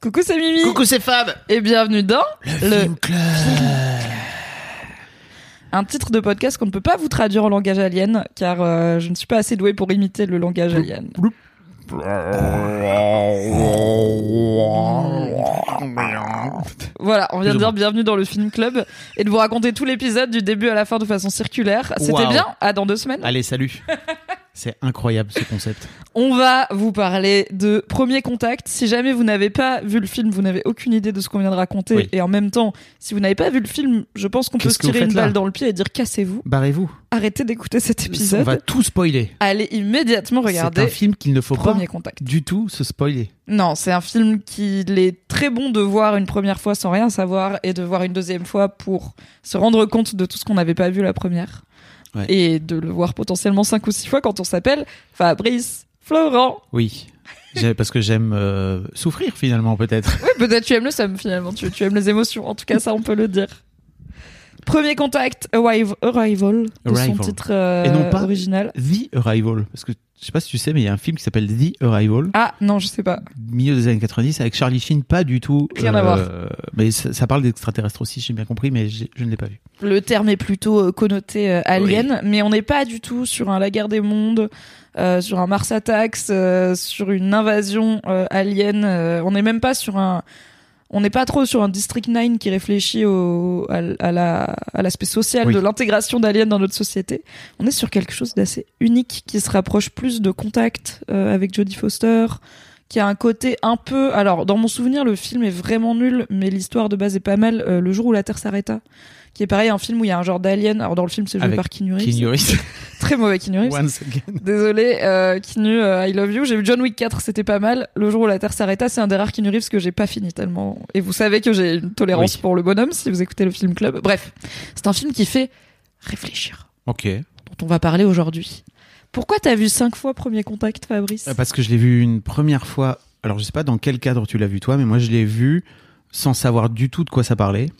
Coucou, c'est Mimi. Coucou, c'est Fab. Et bienvenue dans Le, Film Club. un titre de podcast qu'on ne peut pas vous traduire en langage alien, car euh, je ne suis pas assez doué pour imiter le langage alien. Voilà, on vient de dire bienvenue dans le film club et de vous raconter tout l'épisode du début à la fin de façon circulaire. C'était bien À dans deux semaines. Allez, salut. c'est incroyable ce concept. On va vous parler de Premier Contact. Si jamais vous n'avez pas vu le film, vous n'avez aucune idée de ce qu'on vient de raconter. Oui. Et en même temps, si vous n'avez pas vu le film, je pense qu'on peut se tirer une balle dans le pied et dire cassez-vous. Barrez-vous. Arrêtez d'écouter cet On épisode. va tout spoiler. Allez immédiatement C'est un regarder film qu'il ne faut Premier pas Contact. du tout se spoiler. Non, c'est un film qu'il est très bon de voir une première fois sans rien savoir et de voir une deuxième fois pour se rendre compte de tout ce qu'on n'avait pas vu la première. Ouais. Et de le voir potentiellement cinq ou six fois quand on s'appelle Fabrice Florent. Oui. Parce que j'aime euh, souffrir finalement peut-être. Oui, peut-être tu aimes le somme finalement, tu, tu aimes les émotions. En tout cas, ça, on peut le dire. Premier contact, Arrival, Arrival de son titre euh, Et non pas- original. The Arrival. Parce que je sais pas si tu sais, mais il y a un film qui s'appelle The Arrival, Ah non, je sais pas. milieu des années 90, avec Charlie Sheen, pas du tout. Rien à voir. Mais ça, ça parle d'extraterrestres aussi, j'ai bien compris, mais je ne l'ai pas vu. Le terme est plutôt euh, connoté euh, alien, mais on n'est pas du tout sur un la guerre des mondes, euh, sur un Mars Attacks, euh, sur une invasion euh, alien. euh, on n'est même pas sur un. On n'est pas trop sur un District 9 qui réfléchit au, à, la, à l'aspect social Oui. de l'intégration d'aliens dans notre société. On est sur quelque chose d'assez unique qui se rapproche plus de Contact euh, avec Jodie Foster, qui a un côté un peu. Alors, dans mon souvenir, le film est vraiment nul, mais l'histoire de base est pas mal. Euh, le jour où la Terre s'arrêta, qui est pareil, un film où il y a un genre d'alien. Alors, dans le film, c'est joué par Keanu Reeves. Keanu Reeves. Très mauvais Keanu Reeves. Once again. Désolé, euh, Keanu, euh, I love you. J'ai vu John Wick 4, c'était pas mal. Le jour où la Terre s'arrêta, c'est un des rares Keanu Reeves que j'ai pas fini tellement. Et vous savez que j'ai une tolérance Oui. pour le bonhomme si vous écoutez le film club. Bref, c'est un film qui fait réfléchir, Ok. dont on va parler aujourd'hui. Pourquoi t'as vu cinq fois Premier Contact, Fabrice Euh, Parce que je l'ai vu une première fois. Alors, je sais pas dans quel cadre tu l'as vu toi, mais moi, je l'ai vu sans savoir du tout de quoi ça parlait.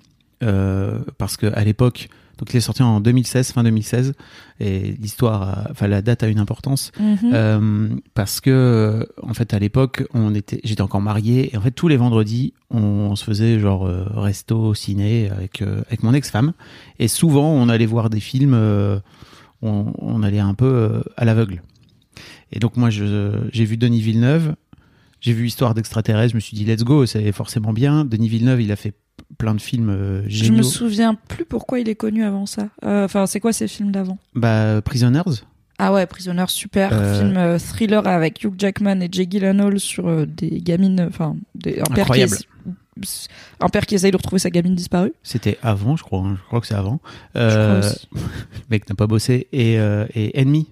Euh, parce que à l'époque, donc il est sorti en 2016, fin 2016, et l'histoire, enfin la date a une importance. Mhm. Euh, parce que en fait à l'époque on était j'étais encore marié et en fait tous les vendredis on, se faisait genre euh, resto ciné avec euh, avec mon ex-femme et souvent on allait voir des films on, on allait un peu euh, à l'aveugle. Et donc moi je j'ai vu Denis Villeneuve. J'ai vu Histoire d'extraterrestre je me suis dit let's go c'est forcément bien. Denis Villeneuve il a fait plein de films euh, Je géniaux. me souviens plus pourquoi il est connu avant ça. Euh, Enfin, c'est quoi ces films d'avant? Bah Prisoners. Ah ouais, Prisoner, super. Euh, Film thriller avec Hugh Jackman et Jake Gyllenhaal sur des gamines, enfin, des- un, père qui Incroyable. Un père qui essaye de retrouver sa gamine disparue. c'était avant je crois hein, je crois que c'est avant Euh, le mec n'a pas bossé et, euh, et Enemy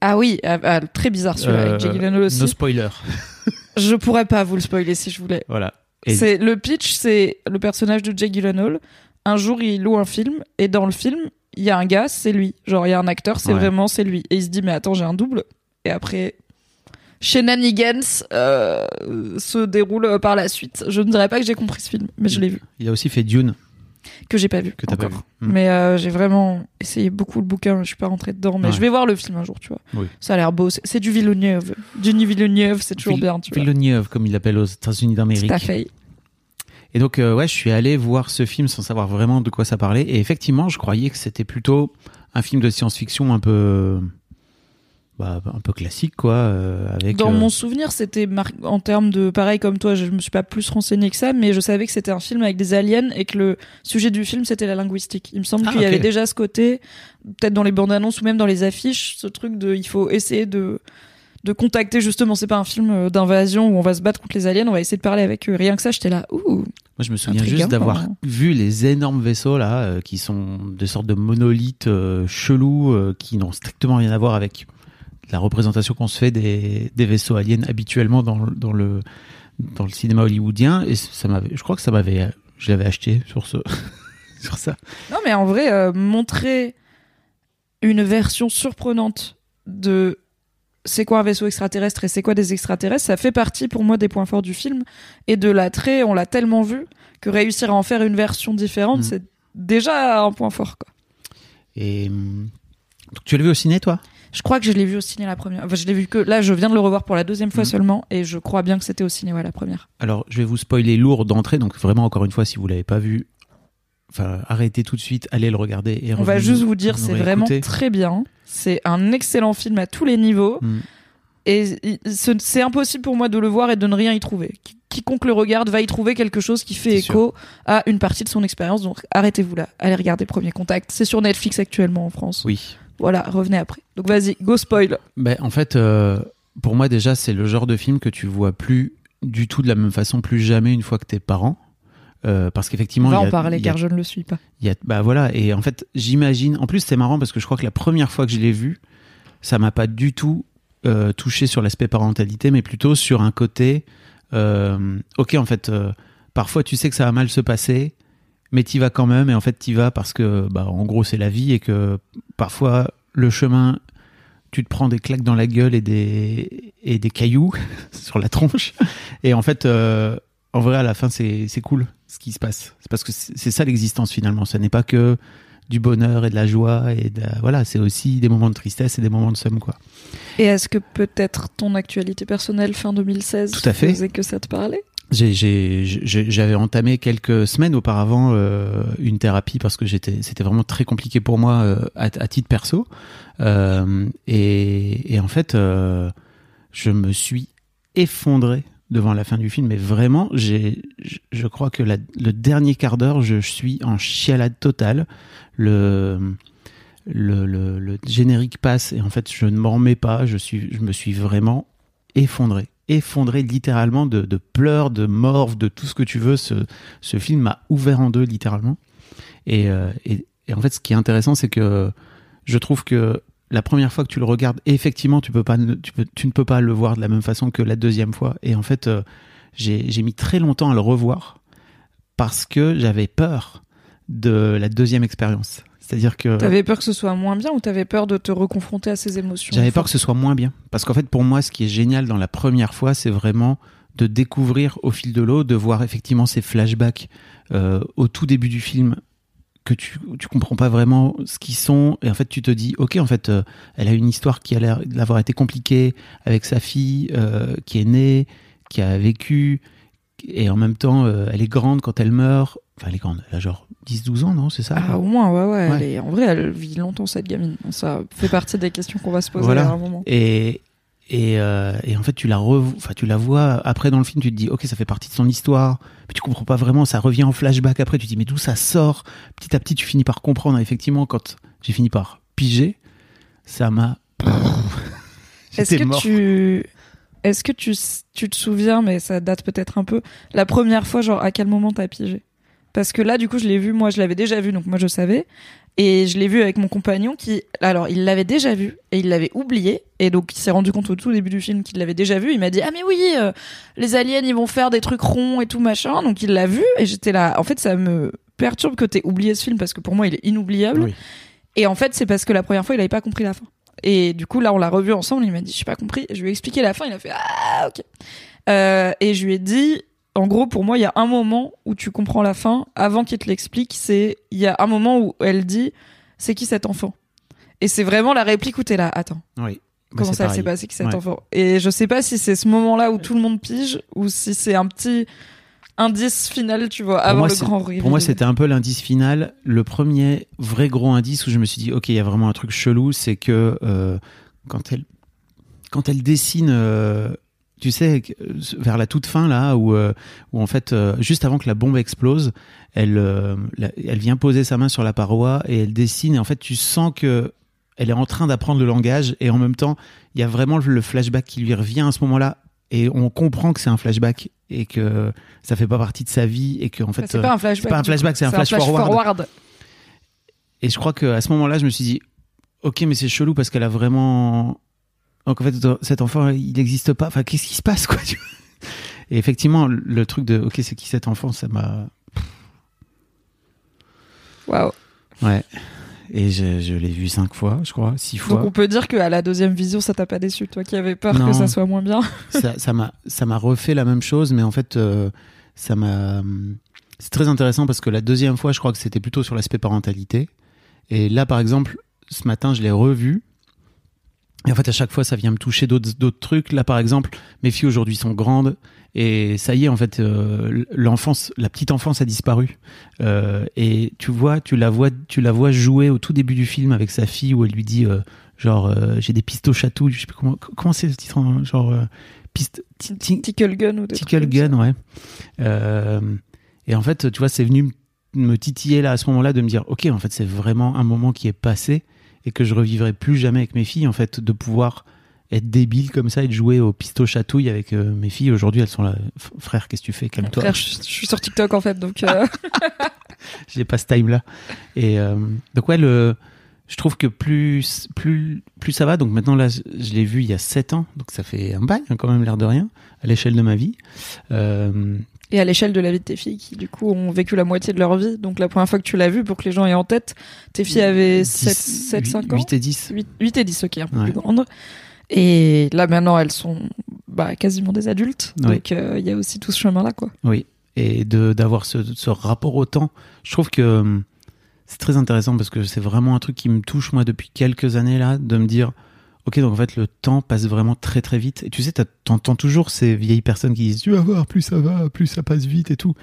Ah oui, ah, ah, très bizarre celui-là avec Euh, Jake Gyllenhaal aussi. No spoiler. Je pourrais pas vous le spoiler si je voulais. Voilà. Et- C'est le pitch, c'est le personnage de Jake Gyllenhaal. Un jour, il loue un film et dans le film, il y a un gars, c'est lui. Genre, il y a un acteur, c'est Ouais. vraiment c'est lui. Et il se dit mais attends, j'ai un double. Et après, shenanigans euh, se déroule euh, par la suite. Je ne dirais pas que j'ai compris ce film, mais je l'ai vu, Il a aussi fait Dune, que j'ai pas vu. que t'as pas vu. Mm. Mais euh, j'ai vraiment essayé beaucoup le bouquin, je suis pas rentrée dedans, mais Ouais. je vais voir le film un jour, tu vois. Oui. Ça a l'air beau, c'est du Villeneuve. Denis Villeneuve, c'est toujours bien, tu vois. Villeneuve, comme il l'appelle aux États-Unis d'Amérique. Tout à fait. Et donc, euh, ouais, je suis allé voir ce film sans savoir vraiment de quoi ça parlait. Et effectivement, je croyais que c'était plutôt un film de science-fiction un peu, bah, un peu classique, quoi, euh, avec. Dans euh, mon souvenir, c'était mar- en termes de pareil comme toi, je me suis pas plus renseigné que ça, mais je savais que c'était un film avec des aliens et que le sujet du film c'était la linguistique. Il me semble Ah, qu'il y avait déjà ce côté, peut-être dans les bandes annonces ou même dans les affiches, ce truc de il faut essayer de de contacter justement. C'est pas un film euh, d'invasion où on va se battre contre les aliens, on va essayer de parler avec eux. Rien que ça, j'étais là. Ouh. Moi, je me souviens juste d'avoir vu les énormes vaisseaux là, euh, qui sont des sortes de monolithes euh, chelous, euh, qui n'ont strictement rien à voir avec la représentation qu'on se fait des, des vaisseaux aliens habituellement dans, le- dans le dans le cinéma hollywoodien. Et ça m'avait, je crois que ça m'avait, je l'avais acheté sur ce sur ça. Non, mais en vrai, euh, montrer une version surprenante de c'est quoi un vaisseau extraterrestre et c'est quoi des extraterrestres, ça fait partie pour moi des points forts du film. Et de l'attrait, on l'a tellement vu que réussir à en faire une version différente, Mm. c'est déjà un point fort. Quoi. Et donc, tu l'as vu au ciné, toi? Je crois que je l'ai vu au ciné la première. Enfin, je l'ai vu que là, je viens de le revoir pour la deuxième fois Mhm. seulement, et je crois bien que c'était au ciné ouais, la première. Alors, je vais vous spoiler lourd d'entrée, donc vraiment, encore une fois, si vous l'avez pas vu, enfin, arrêtez tout de suite, allez le regarder. Et On va juste vous dire, c'est vraiment très bien. C'est un excellent film à tous les niveaux. Mm. Et c'est impossible pour moi de le voir et de ne rien y trouver. Qui- Quiconque le regarde va y trouver quelque chose qui fait écho à une partie de son expérience. Donc arrêtez-vous là. Allez regarder Premier Contact. C'est sur Netflix actuellement en France. Oui. Voilà, revenez après. Donc vas-y, go spoil. Ben, en fait, euh, pour moi, déjà, c'est le genre de film que tu vois plus du tout de la même façon, plus jamais une fois que t'es parent. Euh, parce qu'effectivement, On va en parler car je ne le suis pas. Y a, bah voilà, et en fait, j'imagine. En plus, c'est marrant parce que je crois que la première fois que je l'ai vu, ça m'a pas du tout euh, touché sur l'aspect parentalité, mais plutôt sur un côté. euh, ok, en fait, parfois tu sais que ça va mal se passer, mais t'y vas quand même, et en fait, t'y vas parce que, bah, en gros, c'est la vie et que parfois le chemin, tu te prends des claques dans la gueule et des et des cailloux sur la tronche, et en fait. euh, en vrai, à la fin, c'est c'est cool ce qui se passe. C'est parce que c'est ça l'existence finalement. Ce n'est pas que du bonheur et de la joie et de, voilà, c'est aussi des moments de tristesse et des moments de somme quoi. Et est-ce que peut-être ton actualité personnelle fin 2016 Tout à fait. faisait que ça te parlait? J'avais entamé quelques semaines auparavant euh, une thérapie parce que c'était vraiment très compliqué pour moi euh, à, titre perso. Euh, et, en fait, je me suis effondré devant la fin du film. Mais vraiment, j'ai, je- crois que le dernier quart d'heure, je suis en chialade totale. Le, le, le, le générique passe et en fait, je ne m'en remets pas. Je, suis, je me suis vraiment effondré. Effondré littéralement de, pleurs, de morve, de tout ce que tu veux. Ce, film m'a ouvert en deux littéralement. Et, euh, et, en fait, ce qui est intéressant, c'est que je trouve que la première fois que tu le regardes, effectivement, tu, ne- peux, pas le voir de la même façon que la deuxième fois. Et en fait, euh, j'ai mis très longtemps à le revoir parce que j'avais peur de la deuxième expérience. C'est-à-dire que T'avais peur que ce soit moins bien ou t'avais peur de te reconfronter à ces émotions j'avais peur que ce soit moins bien. Parce qu'en fait, pour moi, ce qui est génial dans la première fois, c'est vraiment de découvrir au fil de l'eau, de voir effectivement ces flashbacks euh, au tout début du film que tu tu comprends pas vraiment ce qu'ils sont et en fait tu te dis ok en fait euh, elle a une histoire qui a l'air d'avoir été compliquée avec sa fille euh, qui est née qui a vécu et en même temps elle est grande quand elle meurt enfin elle est grande elle a genre 10-12 ans non c'est ça Ah, au moins, ouais, ouais. Ouais. elle est- en vrai, elle vit longtemps, cette gamine. Ça fait partie des questions qu'on va se poser Voilà. à un moment. Et, et, euh, et en fait, tu la, revo- enfin, tu la vois après dans le film, tu te dis, ok, ça fait partie de son histoire, mais tu comprends pas vraiment, ça revient en flashback après, tu te dis, mais d'où ça sort? Petit à petit, tu finis par comprendre. Effectivement, quand j'ai fini par piger, ça m'a. Est-ce que mort. tu. Est-ce que tu, tu te souviens, mais ça date peut-être un peu, la première fois, genre, à quel moment t'as pigé? Parce que là, du coup, je l'ai vu, moi, je l'avais déjà vu, donc moi, je savais. Et je l'ai vu avec mon compagnon qui, alors, il l'avait déjà vu et il l'avait oublié. Et donc, il s'est rendu compte au tout début du film qu'il l'avait déjà vu. Il m'a dit, ah, mais oui, euh, les aliens, ils vont faire des trucs ronds et tout machin. Donc, il l'a vu et j'étais là. En fait, ça me perturbe que t'aies oublié ce film parce que pour moi, il est inoubliable. Oui. Et en fait, c'est parce que la première fois, il avait pas compris la fin. Et du coup, là, on l'a revu ensemble. Il m'a dit, j'ai pas compris. Je lui ai expliqué la fin. Il a fait, ah, ok. Euh, et je lui ai dit, en gros, pour moi, il y a un moment où tu comprends la fin avant qu'il te l'explique. C'est, il y a un moment où elle dit, c'est qui cet enfant? Et c'est vraiment la réplique où t'es là, attends, Oui. Comment ça s'est passé qui cet Ouais. enfant? Et je sais pas si c'est ce moment-là où tout le monde pige ou si c'est un petit indice final, tu vois, avant moi, le grand reveal. Pour moi, c'était un peu l'indice final. Le premier vrai gros indice où je me suis dit, ok, il y a vraiment un truc chelou, c'est que euh, quand elle quand elle dessine, euh, tu sais, que- euh, vers la toute fin là, où euh, où en fait, euh, juste avant que la bombe explose, elle elle vient poser sa main sur la paroi et elle dessine. Et en fait, tu sens que elle est en train d'apprendre le langage et en même temps, il y a vraiment le flashback qui lui revient à ce moment-là. Et on comprend que c'est un flashback et que ça fait pas partie de sa vie et que en fait c'est pas un flashback. c'est pas un du coup. flashback, c'est un flash forward. Et je crois qu'à ce moment-là, je me suis dit, ok, mais c'est chelou parce qu'elle a vraiment. Donc en fait, cet enfant, il n'existe pas. Enfin, qu'est-ce qui se passe, quoi tu vois? Et effectivement, le truc de, ok, c'est qui cet enfant, ça m'a. Waouh. Ouais. Et je, je l'ai vu cinq fois, je crois, six fois. Donc on peut dire qu'à la deuxième vision, ça t'a pas déçu, toi qui avais peur Non. que ça soit moins bien. ça ça m'a ça m'a refait la même chose mais en fait euh, ça m'a c'est très intéressant parce que la deuxième fois je crois que c'était plutôt sur l'aspect parentalité et là par exemple ce matin je l'ai revu Et en fait, à chaque fois, ça vient me toucher d'autres trucs. Là, par exemple, mes filles aujourd'hui sont grandes et ça y est, en fait, euh, l'enfance, la petite enfance a disparu. Euh, et tu vois, tu la vois, tu la vois jouer au tout début du film avec sa fille où elle lui dit, euh, genre, euh, j'ai des pistes au château. Je sais plus comment, comment c'est le titre, hein, genre euh, piste, ti- ti- Tickle Gun ou Tickle. Gun, ouais. Euh, et en fait, tu vois, c'est venu me titiller là à ce moment-là de me dire, ok, en fait, c'est vraiment un moment qui est passé et que je revivrai plus jamais avec mes filles, en fait, de pouvoir être débile comme ça et de jouer au pisto chatouille avec euh, mes filles. Aujourd'hui, elles sont là, frère, qu'est-ce que tu fais? Calme-toi. Frère, je, je suis sur TikTok en fait, donc euh, J'ai pas ce time-là. Et euh, donc, ouais, le, je trouve que plus, plus, plus ça va. Donc maintenant, là, je, je l'ai vu il y a 7 ans. Donc ça fait un bail, hein, quand même, l'air de rien, à l'échelle de ma vie. Euh, et à l'échelle de la vie de tes filles qui du coup ont vécu la moitié de leur vie. Donc la première fois que tu l'as vu, pour que les gens aient en tête, tes filles avaient 10, 7, 7 5 ans. 8 et 10. 8, 8 et 10, ok, un peu Ouais. plus grandes. Et là maintenant, elles sont bah, quasiment des adultes. Oui. Donc euh, il y a aussi tout ce chemin-là, quoi. Oui, et d'avoir ce, ce rapport au temps, je trouve que hum, c'est très intéressant parce que c'est vraiment un truc qui me touche moi depuis quelques années là, de me dire, ok donc en fait le temps passe vraiment très très vite. Et tu sais, t'entends toujours ces vieilles personnes qui disent, tu vas voir, plus ça va, plus ça passe vite et tout.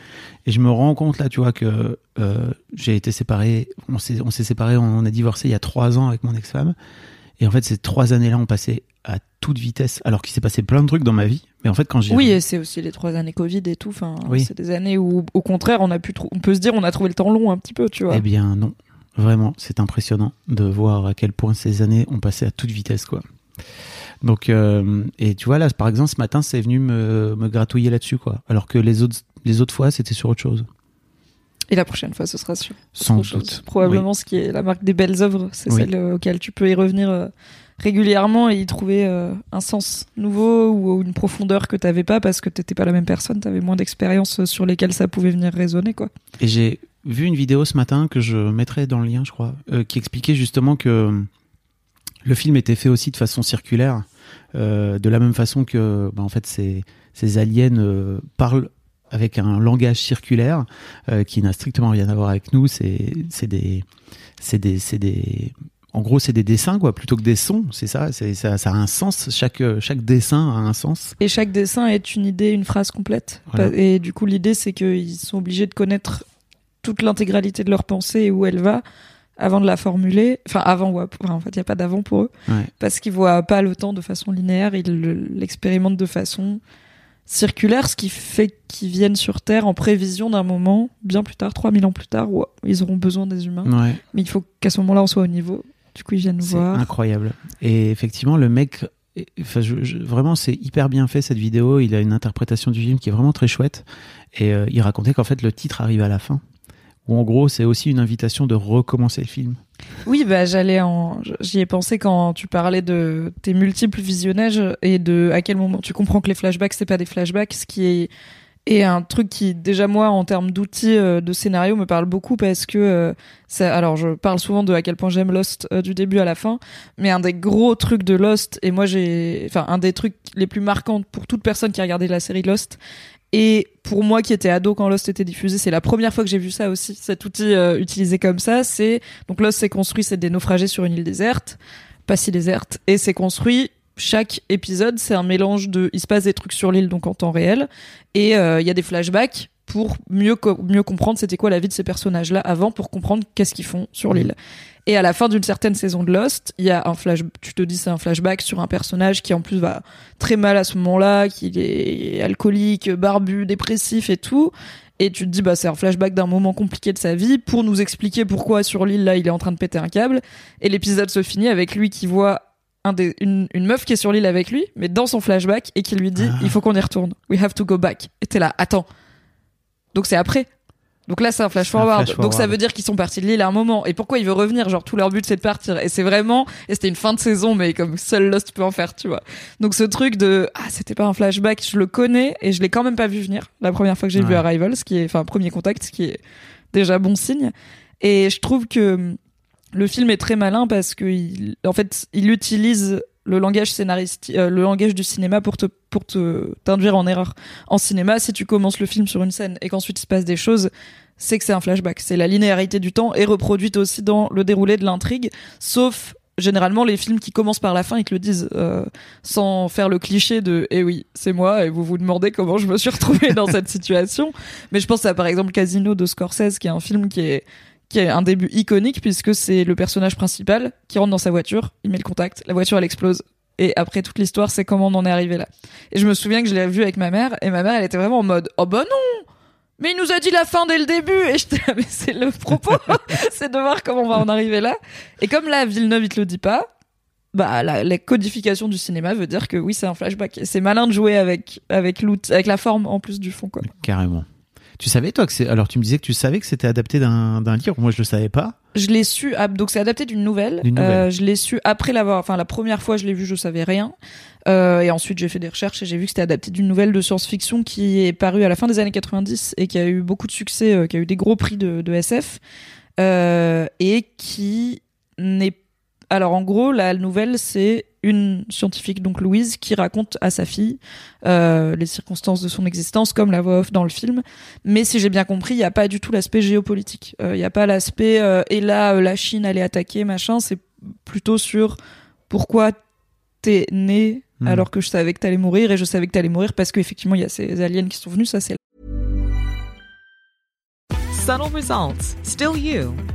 Et je me rends compte là, tu vois que euh, j'ai été séparé, on s'est séparé, on a divorcé il y a trois ans avec mon ex-femme. Et en fait, ces trois années-là ont passé à toute vitesse, alors qu'il s'est passé plein de trucs dans ma vie. Mais en fait, quand j'ai Oui, et c'est aussi les trois années Covid et tout. Enfin, Oui. c'est des années où, au contraire, on a pu, on peut se dire, on a trouvé le temps long un petit peu, tu vois. Eh bien non, vraiment, c'est impressionnant de voir à quel point ces années ont passé à toute vitesse, quoi. Donc, euh, et tu vois là, par exemple, ce matin, c'est venu me, me gratouiller là-dessus, quoi. Alors que les autres, les autres fois, c'était sur autre chose. Et la prochaine fois, ce sera sur Sans autre chose. doute. Probablement ce qui est la marque des belles œuvres, c'est Oui. celle euh, auquel tu peux y revenir euh, régulièrement et y trouver euh, un sens nouveau ou une profondeur que t'avais pas parce que t'étais pas la même personne, t'avais moins d'expériences sur lesquelles ça pouvait venir résonner, quoi. Et j'ai vu une vidéo ce matin que je mettrai dans le lien, je crois, euh, qui expliquait justement que le film était fait aussi de façon circulaire, euh, de la même façon que, bah, en fait, ces, ces aliens euh, parlent avec un langage circulaire qui n'a strictement rien à voir avec nous. C'est des c'est des c'est des en gros, c'est des dessins, quoi, plutôt que des sons. C'est ça, ça, ça a un sens. Chaque chaque dessin a un sens. Et chaque dessin est une idée, une phrase complète. Voilà. Et du coup, l'idée, c'est qu'ils sont obligés de connaître toute l'intégralité de leur pensée et où elle va avant de la formuler. Enfin, avant ou en fait, il n'y a pas d'avant pour eux. Ouais. Parce qu'ils voient pas le temps de façon linéaire, ils le- l'expérimentent de façon circulaire, ce qui fait qu'ils viennent sur Terre en prévision d'un moment, bien plus tard, 3000 ans plus tard, où ils auront besoin des humains. Ouais. Mais il faut qu'à ce moment-là, on soit au niveau. Du coup, ils viennent nous C'est voir. incroyable. Et effectivement, le mec, enfin, je- je- vraiment, c'est hyper bien fait cette vidéo. Il a une interprétation du film qui est vraiment très chouette. Et euh, il racontait qu'en fait, le titre arrive à la fin. Où en gros, c'est aussi une invitation de recommencer le film. Oui, bah j'allais en, j'y ai pensé quand tu parlais de tes multiples visionnages et de à quel moment tu comprends que les flashbacks c'est pas des flashbacks, ce qui est est un truc qui déjà moi en termes d'outils euh, de scénario me parle beaucoup parce que euh, alors je parle souvent de à quel point j'aime Lost euh, du début à la fin, mais un des gros trucs de Lost et moi j'ai, enfin un des trucs les plus marquants pour toute personne qui a regardé la série Lost et pour moi qui était ado quand Lost était diffusé, c'est la première fois que j'ai vu ça aussi, cet outil euh, utilisé comme ça. C'est donc Lost s'est construit, c'est des naufragés sur une île déserte, pas si déserte, et c'est construit. Chaque épisode, c'est un mélange de, il se passe des trucs sur l'île donc en temps réel, et euh, il y a des flashbacks pour mieux mieux comprendre c'était quoi la vie de ces personnages là avant pour comprendre qu'est-ce qu'ils font sur l'île. Et à la fin d'une certaine saison de Lost, il y a un flash, tu te dis c'est un flashback sur un personnage qui en plus va très mal à ce moment-là, qu'il est alcoolique, barbu, dépressif et tout. Et tu te dis bah c'est un flashback d'un moment compliqué de sa vie pour nous expliquer pourquoi sur l'île là il est en train de péter un câble. Et l'épisode se finit avec lui qui voit un des, une, une meuf qui est sur l'île avec lui, mais dans son flashback et qui lui dit Ah. il faut qu'on y retourne. We have to go back. Et t'es là attends. Donc c'est après. Donc là, c'est un flash un forward. Donc ça veut dire qu'ils sont partis de l'île à un moment. Et pourquoi il veut revenir? Genre tout leur but c'est de partir. Et c'est vraiment. Et c'était une fin de saison, mais comme seul Lost peut en faire, tu vois. Donc ce truc de ah c'était pas un flashback, je le connais et je l'ai quand même pas vu venir la première fois que j'ai vu Ouais. Arrival, ce qui est enfin premier contact, ce qui est déjà bon signe. Et je trouve que hum, le film est très malin parce que il, en fait il utilise le langage scénaristique, euh, le langage du cinéma pour te pour te t'induire en erreur. En cinéma, si tu commences le film sur une scène et qu'ensuite il se passe des choses, c'est que c'est un flashback. C'est la linéarité du temps est reproduite aussi dans le déroulé de l'intrigue, sauf généralement les films qui commencent par la fin ils te le disent euh, sans faire le cliché de eh oui c'est moi et vous vous demandez comment je me suis retrouvée dans cette situation mais je pense à par exemple Casino de Scorsese qui est un film qui est qui est un début iconique puisque c'est le personnage principal qui rentre dans sa voiture il met le contact la voiture elle explose. Et après toute l'histoire c'est comment on en est arrivé là. Et je me souviens que je l'ai vu avec ma mère et ma mère elle était vraiment en mode oh bah non! Mais il nous a dit la fin dès le début! Et j'étais là, mais c'est le propos! C'est de voir comment on va en arriver là. Et comme là Villeneuve il te le dit pas bah la, codification du cinéma veut dire que oui c'est un flashback. C'est malin de jouer avec avec avec la forme en plus du fond quoi. Carrément. Tu savais toi que c'est alors tu me disais que tu savais que c'était adapté d'un d'un livre. Moi je le savais pas. je l'ai su donc c'est adapté d'une nouvelle, D'une nouvelle. Euh, je l'ai su après l'avoir enfin la première fois je l'ai vu je savais rien Euh, et ensuite j'ai fait des recherches et j'ai vu que c'était adapté d'une nouvelle de science-fiction qui est parue à la fin des années 90 et qui a eu beaucoup de succès euh, qui a eu des gros prix de, de SF euh, et qui n'est alors en gros la nouvelle c'est une scientifique donc Louise qui raconte à sa fille euh, les circonstances de son existence comme la voix off dans le film. Mais si j'ai bien compris il n'y a pas du tout l'aspect géopolitique. Euh, il n'y a pas l'aspect euh, et là euh, la Chine allait attaquer machin. C'est plutôt sur pourquoi t'es né Mhm. alors que je savais que t'allais mourir et je savais que t'allais mourir parce qu'effectivement il y a ces aliens qui sont venus ça c'est Subtle results, still you,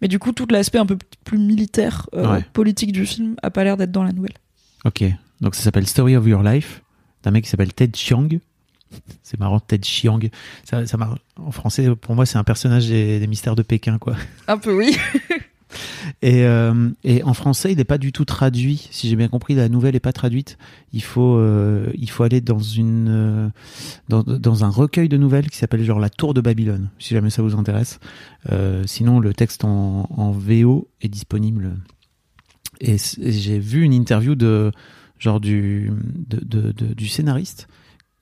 mais du coup tout l'aspect un peu plus militaire euh, Ouais. politique du film a pas l'air d'être dans la nouvelle Ok. Donc ça s'appelle Story of Your Life d'un mec qui s'appelle Ted Chiang. C'est marrant, Ted Chiang. Ça, ça. En français, pour moi, c'est un personnage des, des mystères de Pékin, quoi. un peu oui Et, euh, et en français, il n'est pas du tout traduit. Si j'ai bien compris, la nouvelle n'est pas traduite. Il faut, euh, aller euh, dans, un recueil de nouvelles qui s'appelle genre La Tour de Babylone, si jamais ça vous intéresse. Sinon, le texte en, VO est disponible. Et, j'ai vu une interview du scénariste.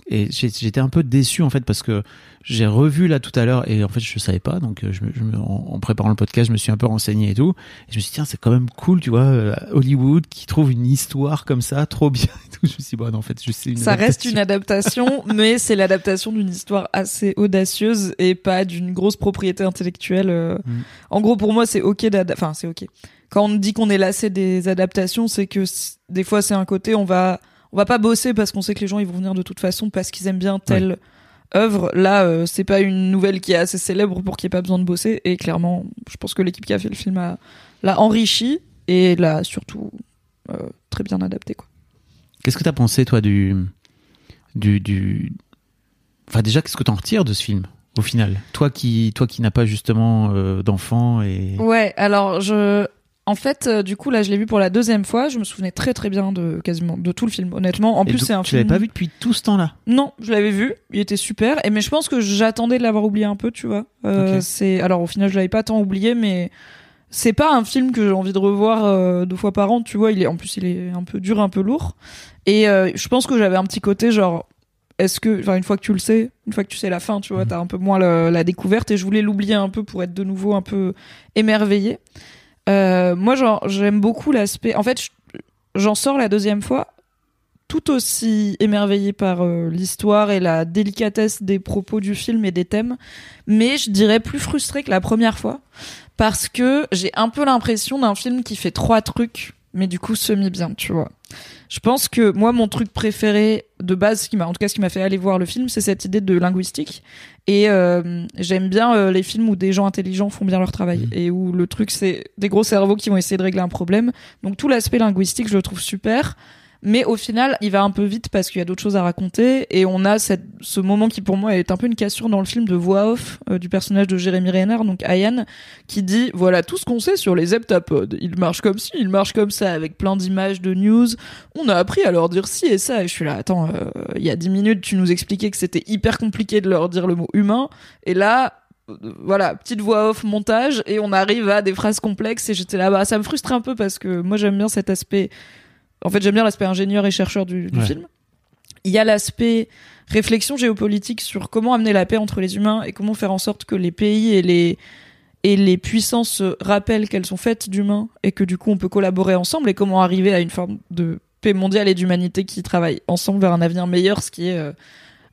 Et j'étais un peu déçu en fait parce que j'ai revu là tout à l'heure et en fait je savais pas donc euh, je me, je me- en, préparant le podcast je me suis un peu renseigné et tout et je me suis dit tiens c'est quand même cool tu vois euh, Hollywood qui trouve une histoire comme ça trop bien et tout je me suis dit bon en fait je sais une ça reste adaptation. une adaptation mais c'est l'adaptation d'une histoire assez audacieuse et pas d'une grosse propriété intellectuelle euh. Mm. en gros pour moi c'est ok d'ad- enfin c'est ok quand on dit qu'on est lassé des adaptations c'est que des fois c'est un côté on va on va pas bosser parce qu'on sait que les gens ils vont venir de toute façon parce qu'ils aiment bien telle œuvre. Là euh, c'est pas une nouvelle qui est assez célèbre pour qu'il n'y ait pas besoin de bosser. Et clairement je pense que l'équipe qui a fait le film a l'a enrichi et l'a surtout euh, très bien adapté quoi. Qu'est-ce que t'as pensé toi du du du enfin déjà qu'est-ce que t'en retires de ce film au final? Toi qui toi qui n'as pas justement euh, d'enfant et Ouais, alors je. En fait, euh, du coup, là, je l'ai vu pour la deuxième fois. Je me souvenais très très bien de quasiment de tout le film. Honnêtement, en Et plus, donc, c'est un tu film. l'avais pas vu depuis tout ce temps-là Non, je l'avais vu. Il était super. Et mais je pense que j'attendais de l'avoir oublié un peu, tu vois. Euh, Ok. C'est alors au final, je l'avais pas tant oublié, mais c'est pas un film que j'ai envie de revoir euh, deux fois par an. Tu vois, il est en plus, il est un peu dur, un peu lourd. Et euh, je pense que j'avais un petit côté genre. Est-ce que, enfin, une fois que tu le sais, une fois que tu sais la fin, tu vois, Mhm. t'as un peu moins le- la découverte et je voulais l'oublier un peu pour être de nouveau un peu émerveillé. Euh, moi, j'aime beaucoup l'aspect. En fait, je- j'en sors la deuxième fois tout aussi émerveillé par euh, l'histoire et la délicatesse des propos du film et des thèmes, mais je dirais plus frustré que la première fois parce que j'ai un peu l'impression d'un film qui fait trois trucs, mais du coup semi bien, tu vois. Je pense que moi, mon truc préféré de base, ce qui m'a, en tout cas, ce qui m'a fait aller voir le film, c'est cette idée de linguistique. Et euh, j'aime bien euh, les films où des gens intelligents font bien leur travail Mhm. et où le truc c'est des gros cerveaux qui vont essayer de régler un problème. Donc tout l'aspect linguistique, je le trouve super. Mais au final, il va un peu vite parce qu'il y a d'autres choses à raconter et on a cette, ce moment qui pour moi est un peu une cassure dans le film de voix off euh, du personnage de Jérémy Renner, donc Ayan, qui dit voilà tout ce qu'on sait sur les heptapodes. Ils marchent comme ci, ils marchent comme ça, avec plein d'images de news. On a appris à leur dire ci et ça. Et je suis là, attends, euh, il y a dix minutes, tu nous expliquais que c'était hyper compliqué de leur dire le mot humain. Et là, euh, voilà, petite voix off, montage, et on arrive à des phrases complexes. Et j'étais là, bah ça me frustre un peu parce que moi j'aime bien cet aspect. En fait, j'aime bien l'aspect ingénieur et chercheur du, du Ouais. film. Il y a l'aspect réflexion géopolitique sur comment amener la paix entre les humains et comment faire en sorte que les pays et les et les puissances rappellent qu'elles sont faites d'humains et que du coup on peut collaborer ensemble et comment arriver à une forme de paix mondiale et d'humanité qui travaillent ensemble vers un avenir meilleur, ce qui est euh,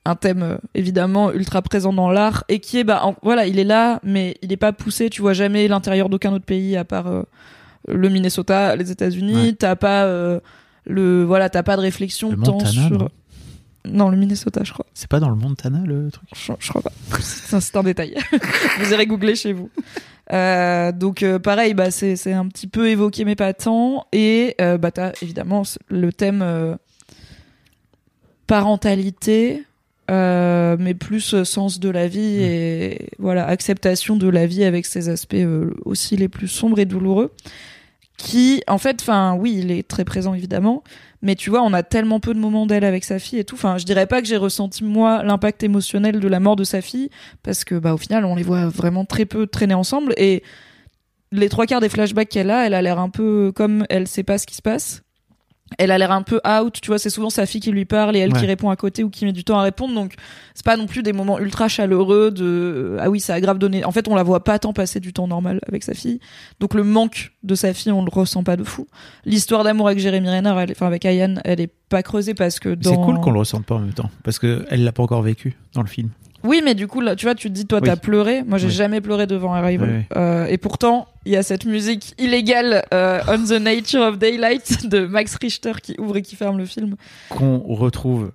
un thème euh, évidemment ultra présent dans l'art et qui est bah en- voilà il est là mais il est pas poussé tu vois jamais l'intérieur d'aucun autre pays à part euh, le Minnesota les États-Unis Ouais. t'as pas euh, le voilà t'as pas de réflexion Le tant Montana, sur non non le Minnesota je crois C'est pas dans le Montana le truc? Je, je crois pas. C'est un détail. vous irez googler chez vous. Euh, donc euh, pareil, bah c'est un petit peu évoqué mais pas tant. Et bah t'as évidemment le thème parentalité, euh, mais plus sens de la vie et voilà acceptation de la vie avec ses aspects euh, aussi les plus sombres et douloureux. Qui, en fait, enfin oui, il est très présent évidemment, mais tu vois, on a tellement peu de moments d'elle avec sa fille et tout. Enfin, je dirais pas que j'ai ressenti moi l'impact émotionnel de la mort de sa fille, parce que bah au final, on les voit vraiment très peu traîner ensemble et les trois quarts des flashbacks qu'elle a, elle a l'air un peu comme elle sait pas ce qui se passe. Elle a l'air un peu out, tu vois, c'est souvent sa fille qui lui parle et elle qui répond à côté ou qui met du temps à répondre. Donc c'est pas non plus des moments ultra chaleureux de ah oui, ça a grave donné. En fait, on la voit pas tant passer du temps normal avec sa fille. Donc le manque de sa fille, on le ressent pas de fou. L'histoire d'amour avec Jérémy Renner, elle, enfin avec Ayan, elle est pas creusée parce que dans C'est cool qu'on le ressente pas en même temps parce que elle l'a pas encore vécu dans le film. Oui, mais du coup, là, tu vois, tu te dis, toi, Oui. t'as pleuré. Moi, j'ai Oui. jamais pleuré devant Arrival. Oui, oui. Euh, et pourtant, il y a cette musique illégale, euh, On the Nature of Daylight, de Max Richter, qui ouvre et qui ferme le film, Qu'on retrouve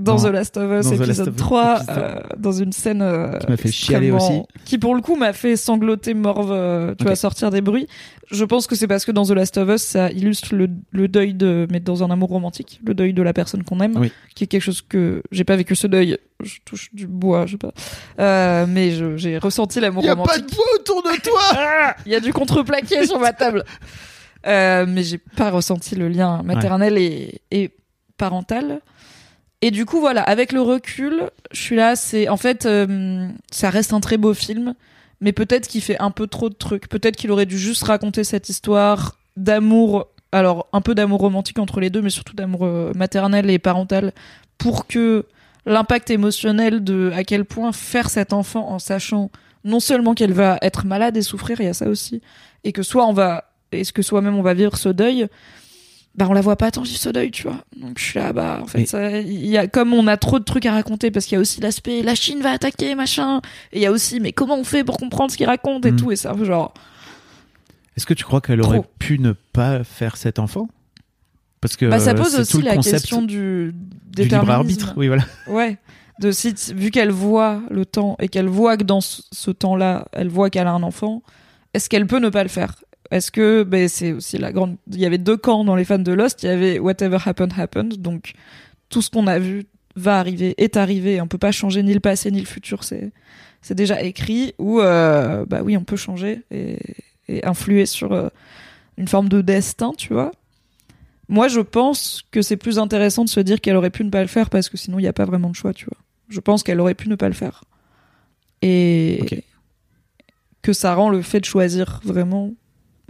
dans Dans- The Last of Us, épisode of Us, 3, épisode- euh, dans une scène euh, Qui m'a fait chialer aussi. Qui, pour le coup, m'a fait sangloter, morve, euh, tu Ok. vois, sortir des bruits. Je pense que c'est parce que dans The Last of Us, ça illustre le, le deuil de, mais dans un amour romantique, le deuil de la personne qu'on aime, Oui. qui est quelque chose que j'ai pas vécu ce deuil. Je touche du bois, je sais pas. Euh, mais j'ai ressenti l'amour romantique. voix autour de toi Ah Il y a du contreplaqué sur ma table. Euh, mais j'ai pas ressenti le lien maternel et, et parental. Et du coup, voilà, avec le recul, je suis là, c'est en fait, euh, ça reste un très beau film, mais peut-être qu'il fait un peu trop de trucs. Peut-être qu'il aurait dû juste raconter cette histoire d'amour, alors un peu d'amour romantique entre les deux, mais surtout d'amour euh, maternel et parental, pour que l'impact émotionnel de à quel point faire cet enfant en sachant non seulement qu'elle va être malade et souffrir, il y a ça aussi, et que soit on va, est-ce que soi-même on va vivre ce deuil, bah on la voit pas tant vivre ce deuil, tu vois. Donc je suis là, bah en fait, ça, y a comme on a trop de trucs à raconter parce qu'il y a aussi l'aspect la Chine va attaquer machin, et il y a aussi mais comment on fait pour comprendre ce qu'il raconte et Mm. tout, et peu genre Est-ce que tu crois qu'elle aurait pu ne pas faire cet enfant? Parce que bah ça pose tout aussi le la question du du libre arbitre. Oui, voilà. Ouais. De si, vu qu'elle voit le temps et qu'elle voit que dans ce temps-là, elle voit qu'elle a un enfant, est-ce qu'elle peut ne pas le faire? Est-ce que, ben, c'est aussi la grande. Il y avait deux camps dans les fans de Lost. Il y avait Whatever Happened Happened. Donc, tout ce qu'on a vu va arriver, est arrivé. On peut pas changer ni le passé ni le futur. C'est, c'est déjà écrit. Ou, euh, bah oui, on peut changer et, et influer sur euh, une forme de destin, tu vois. Moi, je pense que c'est plus intéressant de se dire qu'elle aurait pu ne pas le faire parce que sinon, il n'y a pas vraiment de choix, tu vois. Je pense qu'elle aurait pu ne pas le faire. Et que ça rend le fait de choisir vraiment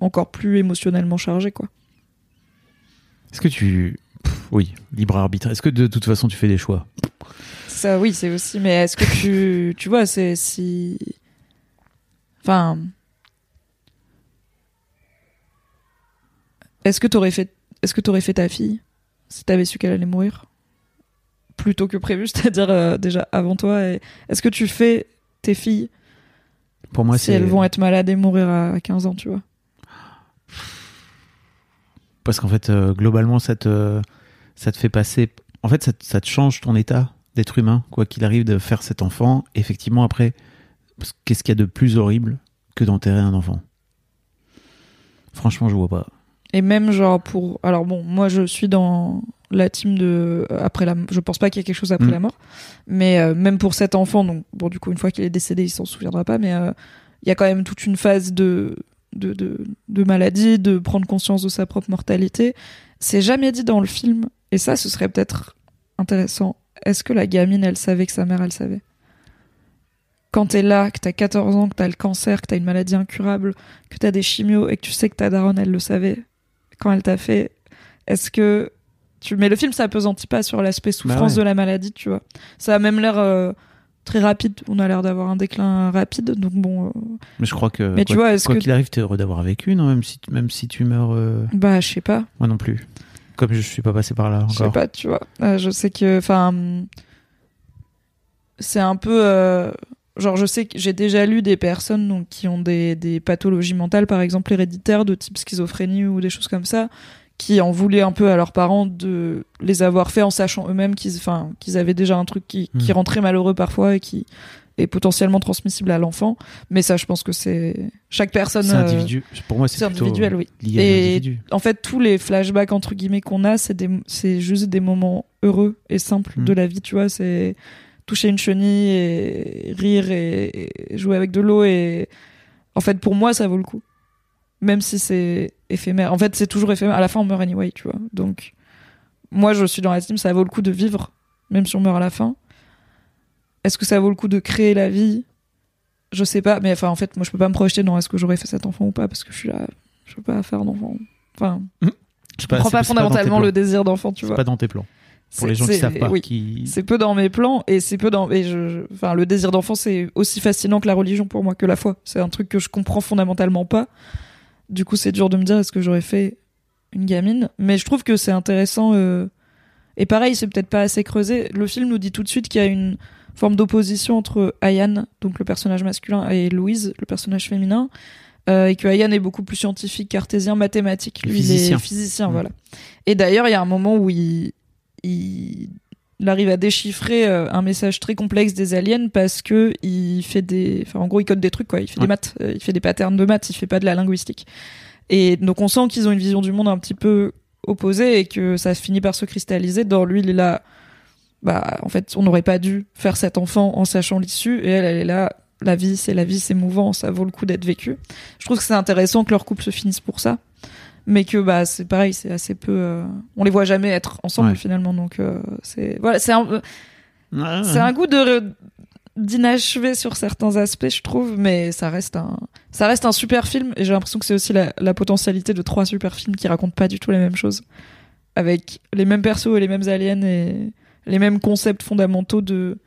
encore plus émotionnellement chargé, quoi. Est-ce que tu. Pff, oui, libre arbitre. Est-ce que de toute façon tu fais des choix? Ça, oui, c'est aussi. Mais est-ce que tu, tu vois, c'est si, enfin, est-ce que t'aurais fait, est-ce que t'aurais fait ta fille si t'avais su qu'elle allait mourir? Plus tôt que prévu, c'est-à-dire euh, déjà avant toi et Est-ce que tu fais tes filles Pour moi, si elles vont être malades et mourir à 15 ans, tu vois? Parce qu'en fait, euh, globalement, euh, ça te fait passer. En fait, ça, te- ça te change ton état d'être humain, quoi qu'il arrive de faire cet enfant. Effectivement, après, qu'est-ce qu'il y a de plus horrible que d'enterrer un enfant? Franchement, je vois pas. Et même genre pour alors bon moi je suis dans la team de après la je pense pas qu'il y ait quelque chose après Mm. la mort mais euh, même pour cet enfant donc bon du coup une fois qu'il est décédé il s'en souviendra pas mais euh, il y a quand même toute une phase de de, de de maladie de prendre conscience de sa propre mortalité c'est jamais dit dans le film et ça ce serait peut-être intéressant est-ce que la gamine elle savait que sa mère elle savait? Quand t'es là, que t'as 14 ans, que t'as le cancer, que t'as une maladie incurable, que t'as des chimios et que tu sais que ta daronne, elle le savait quand elle t'a fait, est-ce que tu mais le film ça pesantit pas sur l'aspect souffrance ouais. de la maladie, tu vois. Ça a même l'air euh, très rapide, on a l'air d'avoir un déclin rapide donc bon euh, Mais je crois que. Mais tu quoi- vois, est-ce quoi qu'il arrive, t'es heureux d'avoir vécu, non même si, même si tu meurs. euh, bah je sais pas, Moi non plus. Comme je suis pas passé par là je sais encore. pas, tu vois. Euh, je sais que enfin c'est un peu genre je sais que j'ai déjà lu des personnes donc qui ont des, des pathologies mentales par exemple héréditaires de type schizophrénie ou des choses comme ça qui en voulaient un peu à leurs parents de les avoir fait en sachant eux-mêmes qu'ils enfin qu'ils avaient déjà un truc qui, qui Hmm. rentrait malheureux parfois et qui est potentiellement transmissible à l'enfant mais ça je pense que c'est chaque personne C'est euh. Pour moi, c'est individuel oui lié Et- en fait, tous les flashbacks entre guillemets qu'on a, c'est des, c'est juste des moments heureux et simples Mm. de la vie, tu vois. C'est toucher une chenille et rire et, et jouer avec de l'eau et en fait, pour moi, ça vaut le coup. Même si c'est éphémère. En fait, c'est toujours éphémère. À la fin, on meurt anyway, tu vois. Donc, moi, je suis dans la team, ça vaut le coup de vivre, même si on meurt à la fin. Est-ce que ça vaut le coup de créer la vie? Je sais pas, mais enfin, en fait, moi, je peux pas me projeter dans est-ce que j'aurais fait cet enfant ou pas parce que je suis là, je peux pas faire d'enfant. Enfin, Je sais je comprends c'est- pas c'est dans tes fondamentalement plans. le désir d'enfant, tu C'est vois. pas dans tes plans. Pour les C'est- gens qui c'est- savent pas. Oui. qui- C'est peu dans mes plans et c'est peu dans. Et je, je- enfin, le désir d'enfant, c'est aussi fascinant que la religion pour moi, que la foi. C'est un truc que je comprends fondamentalement pas. Du coup, c'est dur de me dire est-ce que j'aurais fait une gamine? Mais je trouve que c'est intéressant. euh, Et pareil, c'est peut-être pas assez creusé. Le film nous dit tout de suite qu'il y a une forme d'opposition entre Ayan, donc le personnage masculin, et Louise, le personnage féminin. euh, et que Ayan est beaucoup plus scientifique, cartésien, mathématique. Lui, il Physicien. est physicien, Mm. voilà. Et d'ailleurs, il y a un moment où il, il, il arrive à déchiffrer euh, un message très complexe des aliens parce que il fait des, enfin en gros il code des trucs quoi, il fait Ouais. des maths, euh, il fait des patterns de maths, il fait pas de la linguistique. Et donc on sent qu'ils ont une vision du monde un petit peu opposée et que ça finit par se cristalliser. Dans lui, il est là, bah en fait on n'aurait pas dû faire cet enfant en sachant l'issue et elle, elle est là. La vie, c'est la vie, c'est mouvant, ça vaut le coup d'être vécu. Je trouve que c'est intéressant que leur couple se finisse pour ça mais que bah c'est pareil c'est assez peu euh, on les voit jamais être ensemble Ouais. finalement donc euh, c'est voilà c'est un Ouais, c'est un goût de d'inachevé sur certains aspects je trouve mais ça reste un ça reste un super film et j'ai l'impression que c'est aussi la, la potentialité de trois super films qui racontent pas du tout les mêmes choses avec les mêmes persos et les mêmes aliens et les mêmes concepts fondamentaux de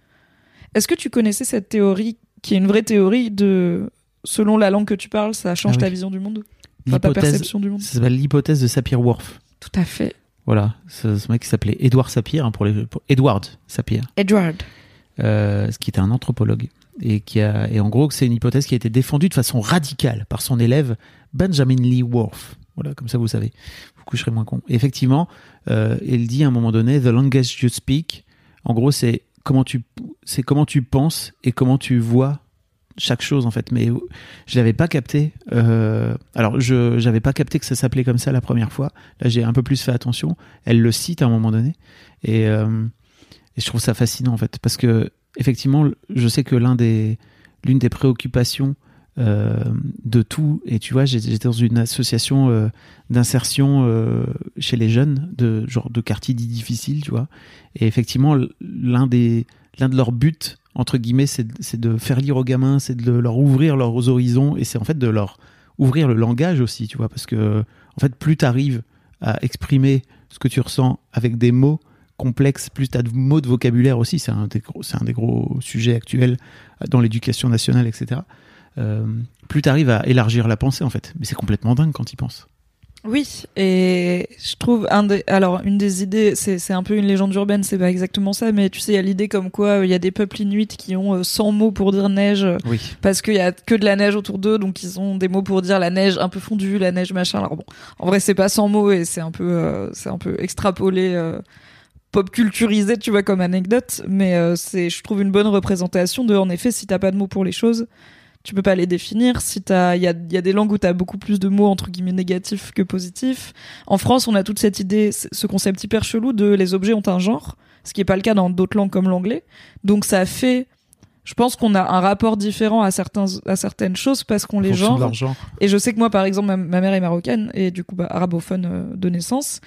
est-ce que tu connaissais cette théorie qui est une vraie théorie de selon la langue que tu parles ça change Ah oui. ta vision du monde? Enfin, ta L'hypothèse, perception du monde ça s'appelle l'hypothèse de Sapir-Whorf. tout à fait Voilà, ce, ce mec qui s'appelait Edward Sapir, hein, pour les, pour Edward Sapir, Edward euh, ce qui était un anthropologue. Et, qui a, et en gros, c'est une hypothèse qui a été défendue de façon radicale par son élève Benjamin Lee Worf. Voilà, comme ça vous savez, vous coucherez moins con. Et effectivement, euh, il dit à un moment donné, The language you speak, en gros, c'est comment tu, c'est comment tu penses et comment tu vois chaque chose en fait. Mais je l'avais pas capté. Euh, alors, je j'avais pas capté que ça s'appelait comme ça la première fois. Là, j'ai un peu plus fait attention. Elle le cite à un moment donné, et, euh, et je trouve ça fascinant en fait, parce que effectivement, je sais que l'un des l'une des préoccupations euh, de tout, et tu vois, j'étais dans une association euh, d'insertion euh, chez les jeunes, de genre de quartiers dits difficiles, tu vois, et effectivement, l'un des l'un de leurs buts entre guillemets, c'est de faire lire aux gamins, c'est de leur ouvrir leurs horizons, et c'est en fait de leur ouvrir le langage aussi, tu vois, parce que en fait, plus tu arrives à exprimer ce que tu ressens avec des mots complexes, plus tu as de mots de vocabulaire aussi, c'est un, des gros- un des gros sujets actuels dans l'éducation nationale, etc. Euh, plus tu arrives à élargir la pensée, en fait. Mais c'est complètement dingue quand il pense. Oui, et je trouve un des, alors une des idées, c'est c'est un peu une légende urbaine, c'est pas exactement ça, mais tu sais, il y a l'idée comme quoi euh, il y a des peuples inuits qui ont euh, 100 mots pour dire neige euh, Oui. parce qu'il y a que de la neige autour d'eux, donc ils ont des mots pour dire la neige un peu fondue, la neige machin. Alors bon, en vrai c'est pas 100 mots et c'est un peu euh, c'est un peu extrapolé. euh, pop culturisé tu vois comme anecdote mais euh, c'est je trouve une bonne représentation de en effet si t'as pas de mots pour les choses tu peux pas les définir. Si t'as, il y a, il y a des langues où t'as beaucoup plus de mots entre guillemets négatifs que positifs. En France, on a toute cette idée, ce concept hyper chelou de les objets ont un genre, ce qui est pas le cas dans d'autres langues comme l'anglais. Donc ça fait, je pense qu'on a un rapport différent à certains, à certaines choses parce qu'on les genre. Et je sais que moi, par exemple, ma, ma mère est marocaine et du coup, bah, arabophone euh, de naissance.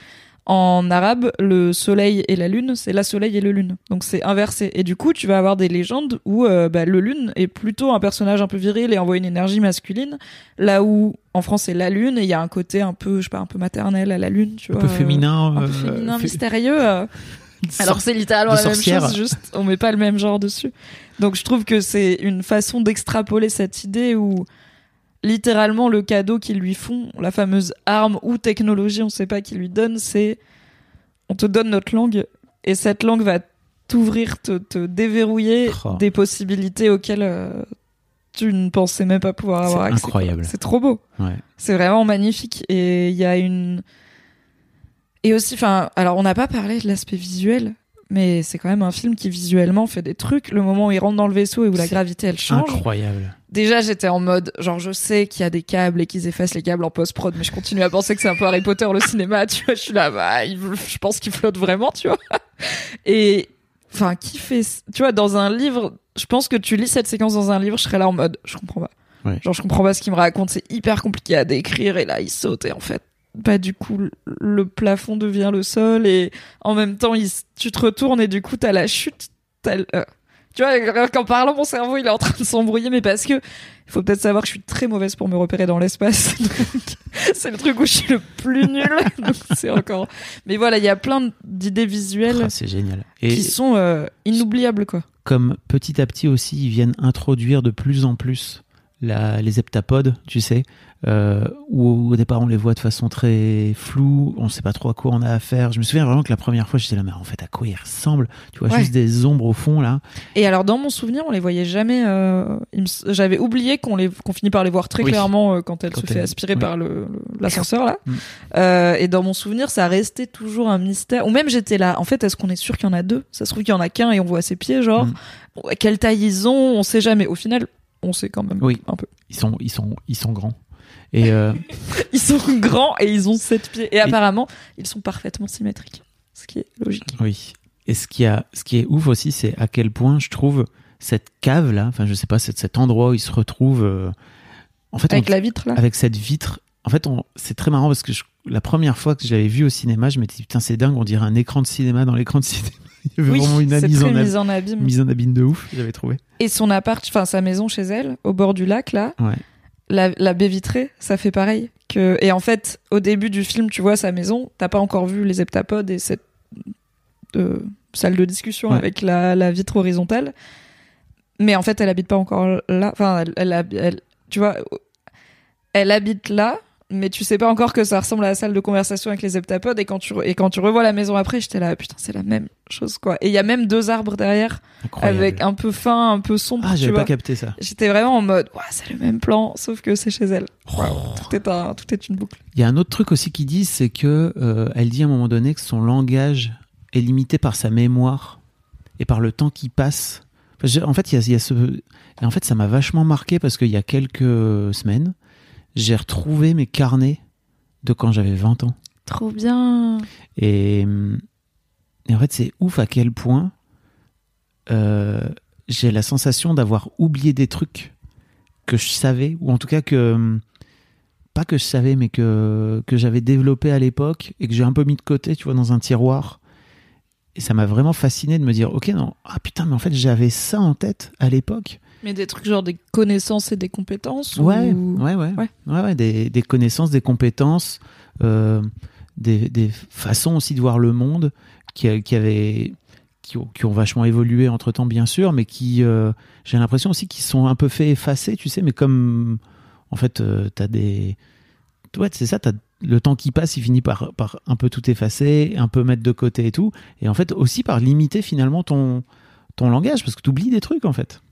En arabe, le soleil et la lune, c'est la soleil et le lune. Donc c'est inversé. Et du coup, tu vas avoir des légendes où euh, bah, le lune est plutôt un personnage un peu viril et envoie une énergie masculine, là où en France c'est la lune et il y a un côté un peu, je sais pas, un peu maternel à la lune, tu Un vois. peu féminin. Un peu euh, féminin, mystérieux. euh. Alors c'est littéralement la même chose, juste on met pas le même genre dessus. Donc je trouve que c'est une façon d'extrapoler cette idée où littéralement le cadeau qu'ils lui font, la fameuse arme ou technologie, on sait pas qui lui donne, c'est on te donne notre langue et cette langue va t'ouvrir, te, te déverrouiller Oh. des possibilités auxquelles euh, tu ne pensais même pas pouvoir avoir C'est accès. quoi. incroyable. C'est trop beau. Ouais. C'est vraiment magnifique et il y a une et aussi enfin alors on n'a pas parlé de l'aspect visuel mais c'est quand même un film qui visuellement fait des trucs le moment où il rentre dans le vaisseau et où la gravité elle change. Incroyable. Déjà j'étais en mode genre je sais qu'il y a des câbles et qu'ils effacent les câbles en post prod mais je continue à penser que c'est un peu Harry Potter le cinéma, tu vois, je suis là bah il- je pense qu'il flotte vraiment, tu vois. Et enfin qui fait tu vois dans un livre, je pense que tu lis cette séquence dans un livre, je serais là en mode je comprends pas. Ouais. Genre je comprends pas ce qu'il me raconte, c'est hyper compliqué à décrire et là il saute et en fait bah du coup le- plafond devient le sol et en même temps il, tu te retournes et du coup t'as la chute le- euh, tu vois qu'en parlant mon cerveau il est en train de s'embrouiller mais parce que il faut peut-être savoir que je suis très mauvaise pour me repérer dans l'espace c'est le truc où je suis le plus nul c'est encore mais voilà il y a plein d'idées visuelles Ah, c'est génial. Et qui sont euh, inoubliables quoi comme petit à petit aussi, ils viennent introduire de plus en plus la, les heptapodes, tu sais, euh, où au départ on les voit de façon très floue, on sait pas trop à quoi on a affaire. Je me souviens vraiment que la première fois j'étais là, mais en fait à quoi ils ressemblent? Tu vois Ouais. juste des ombres au fond là. Et alors dans mon souvenir, on les voyait jamais. euh, J'avais oublié qu'on les qu'on finit par les voir très Oui. clairement euh, quand elle Quand se fait aspirer oui. par le l'ascenseur là. Mm. Et dans mon souvenir, ça restait toujours un mystère. Ou même j'étais là. En fait, est-ce qu'on est sûr qu'il y en a deux? Ça se trouve qu'il y en a qu'un et on voit ses pieds, genre. Mm. Quelle taille ils ont? On sait jamais. Au final, on sait quand même Oui. un peu. Ils sont, ils sont, ils sont grands. Et euh, Ils sont grands et ils ont sept pieds. Et, apparemment, ils sont parfaitement symétriques. Ce qui est logique. oui. Et ce qui a, ce qui est ouf aussi, c'est à quel point je trouve cette cave là, enfin je sais pas, cet, cet endroit où ils se retrouvent. euh, en fait, on- Avec la vitre là? avec cette vitre. En fait, on- c'est très marrant parce que je- la première fois que je l'avais vu au cinéma, je m'étais dit putain, c'est dingue, on dirait un écran de cinéma dans l'écran de cinéma. Il y avait Oui, vraiment une c'est mise très en, mise en abîme. mise en abîme de ouf, j'avais trouvé. Et son appart, enfin sa maison chez elle, au bord du lac là, Ouais. la, la baie vitrée, ça fait pareil. Que et en fait, au début du film, tu vois sa maison, t'as pas encore vu les heptapodes et cette euh, salle de discussion Ouais. avec la, la vitre horizontale. Mais en fait, elle habite pas encore là. Enfin, elle, elle- tu vois, elle habite là. Mais tu sais pas encore que ça ressemble à la salle de conversation avec les heptapodes et quand tu et quand tu revois la maison après j'étais là putain c'est la même chose quoi et il y a même deux arbres derrière Incroyable. avec un peu fin un peu sombre Ah, j'avais pas capté ça. J'étais vraiment en mode, ouais, c'est le même plan, sauf que c'est chez elle. Oh. Tout est un, tout est une boucle. Il y a un autre truc aussi qui dit, c'est que euh, elle dit à un moment donné que son langage est limité par sa mémoire et par le temps qui passe. En fait, il y a, y a ce, et en fait, ça m'a vachement marqué parce qu'il y a quelques semaines, j'ai retrouvé mes carnets de quand j'avais 20 ans. Trop bien. Et, et en fait, c'est ouf à quel point euh, j'ai la sensation d'avoir oublié des trucs que je savais, ou en tout cas que. Pas que je savais, mais que, que j'avais développé à l'époque et que j'ai un peu mis de côté, tu vois, dans un tiroir. Et ça m'a vraiment fasciné de me dire, ok, non, ah putain, mais en fait, j'avais ça en tête à l'époque. Mais des trucs genre des connaissances et des compétences Ouais, ou... ouais, ouais, Ouais. ouais, ouais, des, des connaissances, des compétences, euh, des, des façons aussi de voir le monde qui, qui avaient, qui ont, qui ont vachement évolué entre temps, bien sûr, mais qui, euh, j'ai l'impression aussi qu'ils sont un peu fait effacer, tu sais, mais comme, en fait, euh, t'as des, ouais, c'est ça, t'as le temps qui passe, il finit par, par un peu tout effacer, un peu mettre de côté et tout. Et en fait, aussi par limiter finalement ton, ton langage, parce que tu oublies des trucs en fait.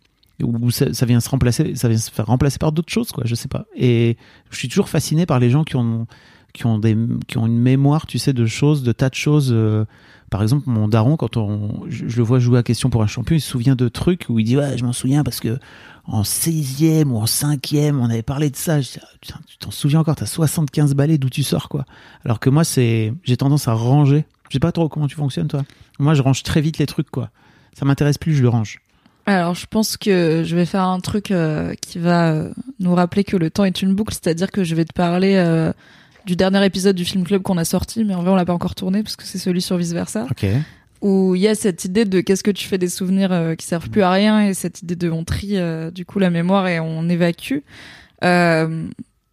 Ou ça, ça vient se remplacer, ça vient se faire remplacer par d'autres choses, quoi, je sais pas. Et je suis toujours fasciné par les gens qui ont, qui ont, des, qui ont une mémoire, tu sais, de choses, de tas de choses. euh, par exemple, mon daron, quand on, je, le vois jouer à question pour un champion, il se souvient de trucs où il dit Ouais, je m'en souviens parce que en 16e ou en 5e, on avait parlé de ça. Je dis, Ah, tu t'en souviens encore, t'as 75 balais, d'où tu sors, quoi. Alors que moi, c'est, j'ai tendance à ranger. Je sais pas trop comment tu fonctionnes, toi. Moi, je range très vite les trucs, quoi. Ça m'intéresse plus, je le range. Alors, je pense que je vais faire un truc euh, qui va euh, nous rappeler que le temps est une boucle, c'est-à-dire que je vais te parler euh, du dernier épisode du film club qu'on a sorti, mais en vrai on l'a pas encore tourné parce que c'est celui sur vice versa, Ok. où il y a cette idée de qu'est-ce que tu fais des souvenirs euh, qui servent plus à rien et cette idée de on trie du coup la mémoire et on évacue. Euh,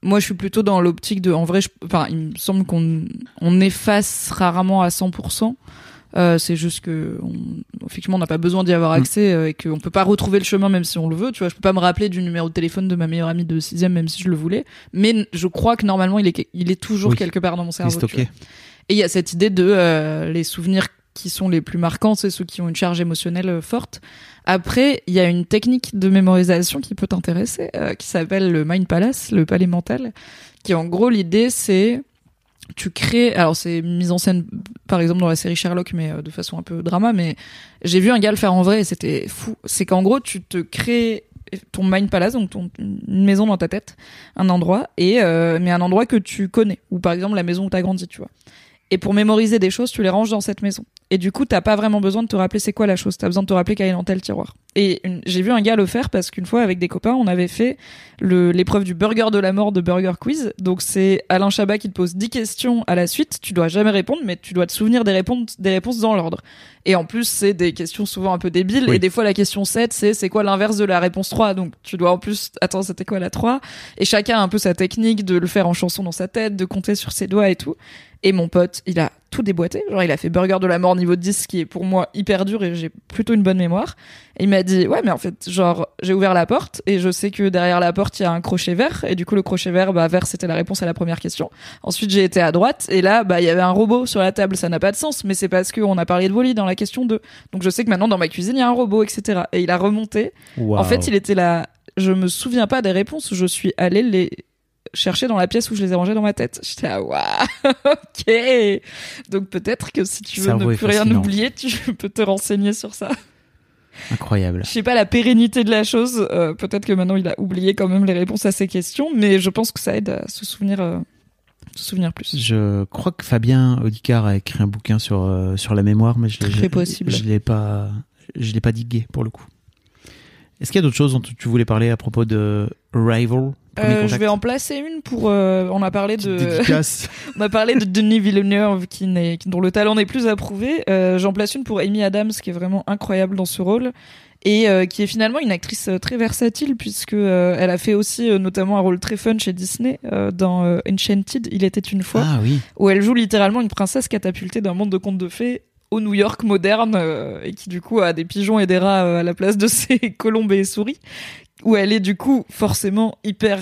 moi, je suis plutôt dans l'optique de, en vrai, je- enfin, il me semble qu'on on efface rarement à 100%. Euh, c'est juste que, on, effectivement, on n'a pas besoin d'y avoir Mm. accès euh, et qu'on peut pas retrouver le chemin même si on le veut. Tu vois, je peux pas me rappeler du numéro de téléphone de ma meilleure amie de sixième même si je le voulais. Mais je crois que normalement, il est, il est toujours Oui. quelque part dans mon cerveau. stocké. Et il y a cette idée de euh, les souvenirs qui sont les plus marquants, c'est ceux qui ont une charge émotionnelle euh, forte. Après, il y a une technique de mémorisation qui peut t'intéresser, euh, qui s'appelle le Mind Palace, le palais mental, qui en gros l'idée c'est tu crées, alors c'est mise en scène par exemple dans la série Sherlock, mais euh, de façon un peu drama, mais j'ai vu un gars le faire en vrai et c'était fou. C'est qu'en gros tu te crées ton mind palace, donc ton, une maison dans ta tête, un endroit, et euh, mais un endroit que tu connais, ou par exemple la maison où t'as grandi, tu vois. Et pour mémoriser des choses, tu les ranges dans cette maison. Et du coup, t'as pas vraiment besoin de te rappeler c'est quoi la chose. T'as besoin de te rappeler qu'elle est dans tel tiroir. Et j'ai vu un gars le faire parce qu'une fois, avec des copains, on avait fait l'épreuve du burger de la mort de Burger Quiz. Donc c'est Alain Chabat qui te pose 10 questions à la suite. Tu dois jamais répondre, mais tu dois te souvenir des réponses, des réponses dans l'ordre. Et en plus, c'est des questions souvent un peu débiles. Oui. Et des fois, la question 7, c'est c'est quoi l'inverse de la réponse 3. Donc tu dois en plus, attends, c'était quoi la 3 Et chacun a un peu sa technique de le faire en chanson dans sa tête, de compter sur ses doigts et tout. Et mon pote, il a tout déboîté. Genre, il a fait burger de la mort niveau 10, ce qui est pour moi hyper dur et j'ai plutôt une bonne mémoire. Et il m'a dit, ouais, mais en fait, genre, j'ai ouvert la porte et je sais que derrière la porte, il y a un crochet vert. Et du coup, le crochet vert, bah, vert, c'était la réponse à la première question. Ensuite, j'ai été à droite et là, bah, il y avait un robot sur la table. Ça n'a pas de sens, mais c'est parce qu'on a parlé de Wally dans la question 2. Donc, je sais que maintenant, dans ma cuisine, il y a un robot, etc. Et il a remonté. En fait, il était là. Je me souviens pas des réponses. Je suis allée les chercher dans la pièce où je les ai rangées dans ma tête. J'étais là, waouh, ok. Donc peut-être que si tu veux Cerveau ne plus rien oublier, tu peux te renseigner sur ça. Incroyable. Je sais pas la pérennité de la chose. euh, peut-être que maintenant il a oublié quand même les réponses à ces questions, mais je pense que ça aide à se souvenir, euh, se souvenir plus. Je crois que Fabien Audicard a écrit un bouquin sur, euh, sur la mémoire, mais je Très possible. Je l'ai pas, je l'ai pas digué pour le coup. Est-ce qu'il y a d'autres choses dont tu voulais parler à propos de Premier Euh, je vais en placer une pour. euh, on a parlé de. On a parlé de Denis Villeneuve qui n'est, dont le talent n'est plus approuvé. Euh, J'en place une pour Amy Adams qui est vraiment incroyable dans ce rôle et euh, qui est finalement une actrice euh, très versatile puisque euh, elle a fait aussi euh, notamment un rôle très fun chez Disney euh, dans Enchanted, Il était une fois, Ah oui. où elle joue littéralement une princesse catapultée d'un monde de contes de fées au New York moderne euh, et qui du coup a des pigeons et des rats euh, à la place de ses colombes et souris où elle est du coup forcément hyper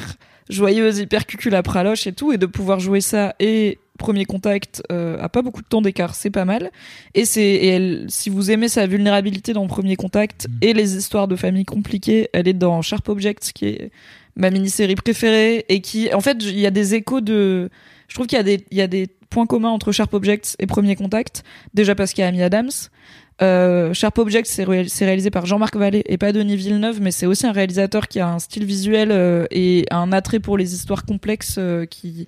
joyeuse, hyper cucul à praloche et tout, et de pouvoir jouer ça et premier contact euh, à pas beaucoup de temps d'écart, c'est pas mal. Et c'est et elle, si vous aimez sa vulnérabilité dans premier contact Mm. et les histoires de famille compliquées, elle est dans Sharp Objects qui est ma mini-série préférée et qui en fait il y a des échos de je trouve qu'il y a des il y a des points communs entre Sharp Objects et Premier Contact déjà parce qu'il y a Amy Adams euh, Sharp Objects, c'est ré- c'est réalisé par Jean-Marc Vallée et pas Denis Villeneuve, mais c'est aussi un réalisateur qui a un style visuel euh, et un attrait pour les histoires complexes euh, qui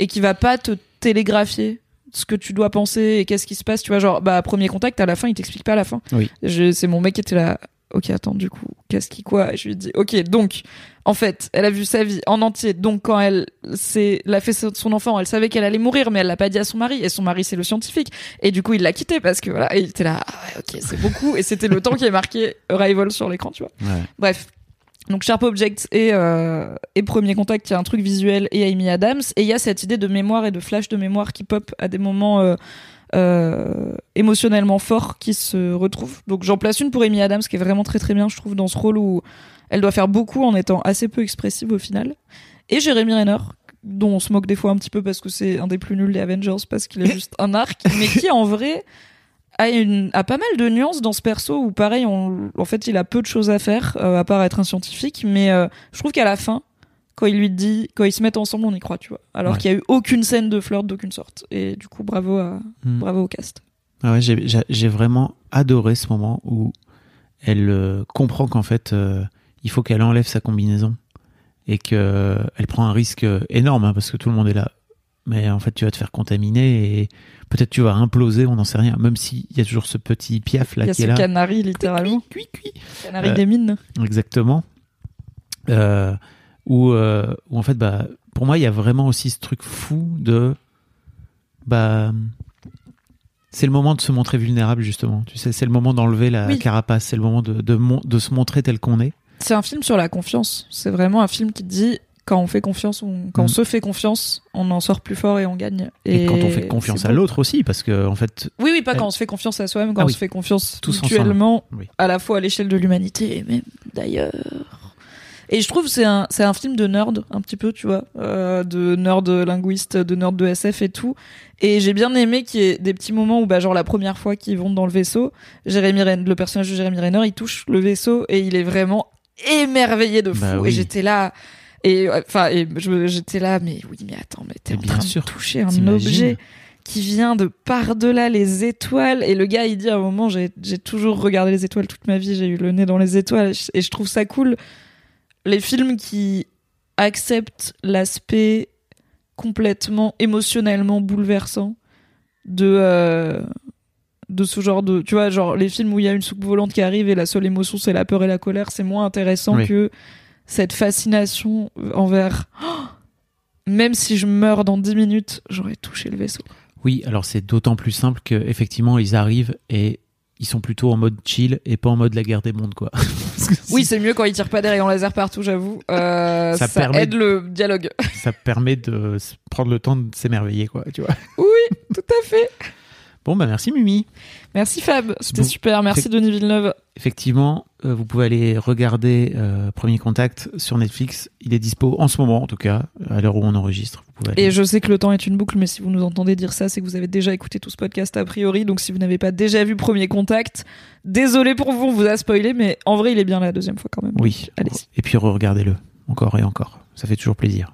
et qui va pas te télégraphier ce que tu dois penser et qu'est-ce qui se passe. Tu vois, genre, bah, premier contact, à la fin, il t'explique pas à la fin. Oui. C'est mon mec qui était là. Ok, attends, du coup, qu'est-ce qui quoi? Je lui dis, ok, donc, en fait, elle a vu sa vie en entier. Donc, quand elle, c'est, l'a fait son enfant, elle savait qu'elle allait mourir, mais elle l'a pas dit à son mari. Et son mari, c'est le scientifique. Et du coup, il l'a quitté parce que voilà, et il était là. Ah ouais, ok, c'est beaucoup. Et c'était le temps qui est marqué Arrival sur l'écran, tu vois. Ouais. Bref. Donc Sharp Objects et, euh, et Premier Contact, il y a un truc visuel et Amy Adams. Et il y a cette idée de mémoire et de flash de mémoire qui pop à des moments euh, euh, émotionnellement forts qui se retrouvent. Donc j'en place une pour Amy Adams qui est vraiment très très bien, je trouve, dans ce rôle où elle doit faire beaucoup en étant assez peu expressive au final. Et Jérémy Renner, dont on se moque des fois un petit peu parce que c'est un des plus nuls des Avengers parce qu'il est juste un arc, mais qui en vrai a, une, a pas mal de nuances dans ce perso où pareil, on, en fait, il a peu de choses à faire euh, à part être un scientifique, mais euh, je trouve qu'à la fin, quand il lui dit, quand ils se mettent ensemble, on y croit, tu vois. Alors Ouais. qu'il y a eu aucune scène de flirt d'aucune sorte. Et du coup, bravo à, Hmm. bravo au cast. Ah ouais, j'ai- vraiment adoré ce moment où elle euh, comprend qu'en fait, euh, il faut qu'elle enlève sa combinaison et que euh, prend un risque énorme hein, parce que tout le monde est là. Mais en fait, tu vas te faire contaminer et peut-être tu vas imploser, on n'en sait rien. Même s'il y a toujours ce petit piaf Il là y a qui ce est là. canari, littéralement. Cui, cui, cui. Canari des mines. Exactement. Euh, où, euh, où en fait, bah, pour moi, il y a vraiment aussi ce truc fou de. Bah, c'est le moment de se montrer vulnérable, justement. Tu sais, c'est le moment d'enlever la Oui. carapace, c'est le moment de, de, mon- de se montrer tel qu'on est. C'est un film sur la confiance. C'est vraiment un film qui dit quand on fait confiance, on, quand on Mm. se fait confiance, on en sort plus fort et on gagne. Et, quand on fait confiance à l'autre aussi, parce que, en fait, Oui, oui, pas Elle- quand on se fait confiance à soi-même, quand Ah on oui. se fait confiance Tous mutuellement, oui. à la fois à l'échelle de l'humanité et même d'ailleurs. Et je trouve c'est un, c'est un film de nerd, un petit peu, tu vois, euh, de nerd linguiste, de nerd de SF et tout. Et j'ai bien aimé qu'il y ait des petits moments où, bah, genre la première fois qu'ils vont dans le vaisseau, Jérémy Renner, le personnage de Jérémy Renner, il touche le vaisseau et il est vraiment émerveillé de fou. Bah Et oui. j'étais là, et enfin, et j'étais là, mais oui, mais attends, mais t'es en bien train sûr, de toucher un objet qui vient de par-delà les étoiles. Et le gars, il dit à un moment, j'ai j'ai toujours regardé les étoiles toute ma vie, j'ai eu le nez dans les étoiles. Et je trouve ça cool. Les films qui acceptent l'aspect complètement émotionnellement bouleversant de, euh, de ce genre de. Tu vois, genre les films où il y a une soupe volante qui arrive et la seule émotion c'est la peur et la colère, c'est moins intéressant Oui. que cette fascination envers. Oh même si je meurs dans 10 minutes, j'aurais touché le vaisseau. oui, alors c'est d'autant plus simple qu'effectivement, ils arrivent et ils sont plutôt en mode chill et pas en mode la guerre des mondes, quoi. Oui, c'est mieux quand ils tirent pas des rayons laser partout, j'avoue. Euh, Ça ça permet aide le dialogue. ça permet de prendre le temps de s'émerveiller, quoi, tu vois. Tout à fait. Bon, bah merci Mimi. Merci Fab, c'était Bon. super. Merci Denis Villeneuve. Effectivement, euh, vous pouvez aller regarder euh, Premier Contact sur Netflix. Il est dispo en ce moment, en tout cas, à l'heure où on enregistre. Vous pouvez aller- Et je sais que le temps est une boucle, mais si vous nous entendez dire ça, c'est que vous avez déjà écouté tout ce podcast a priori. Donc si vous n'avez pas déjà vu Premier Contact, désolé pour vous, on vous a spoilé, mais en vrai, il est bien la deuxième fois quand même. Oui. Allez-y. Et puis re-regardez-le encore et encore. Ça fait toujours plaisir.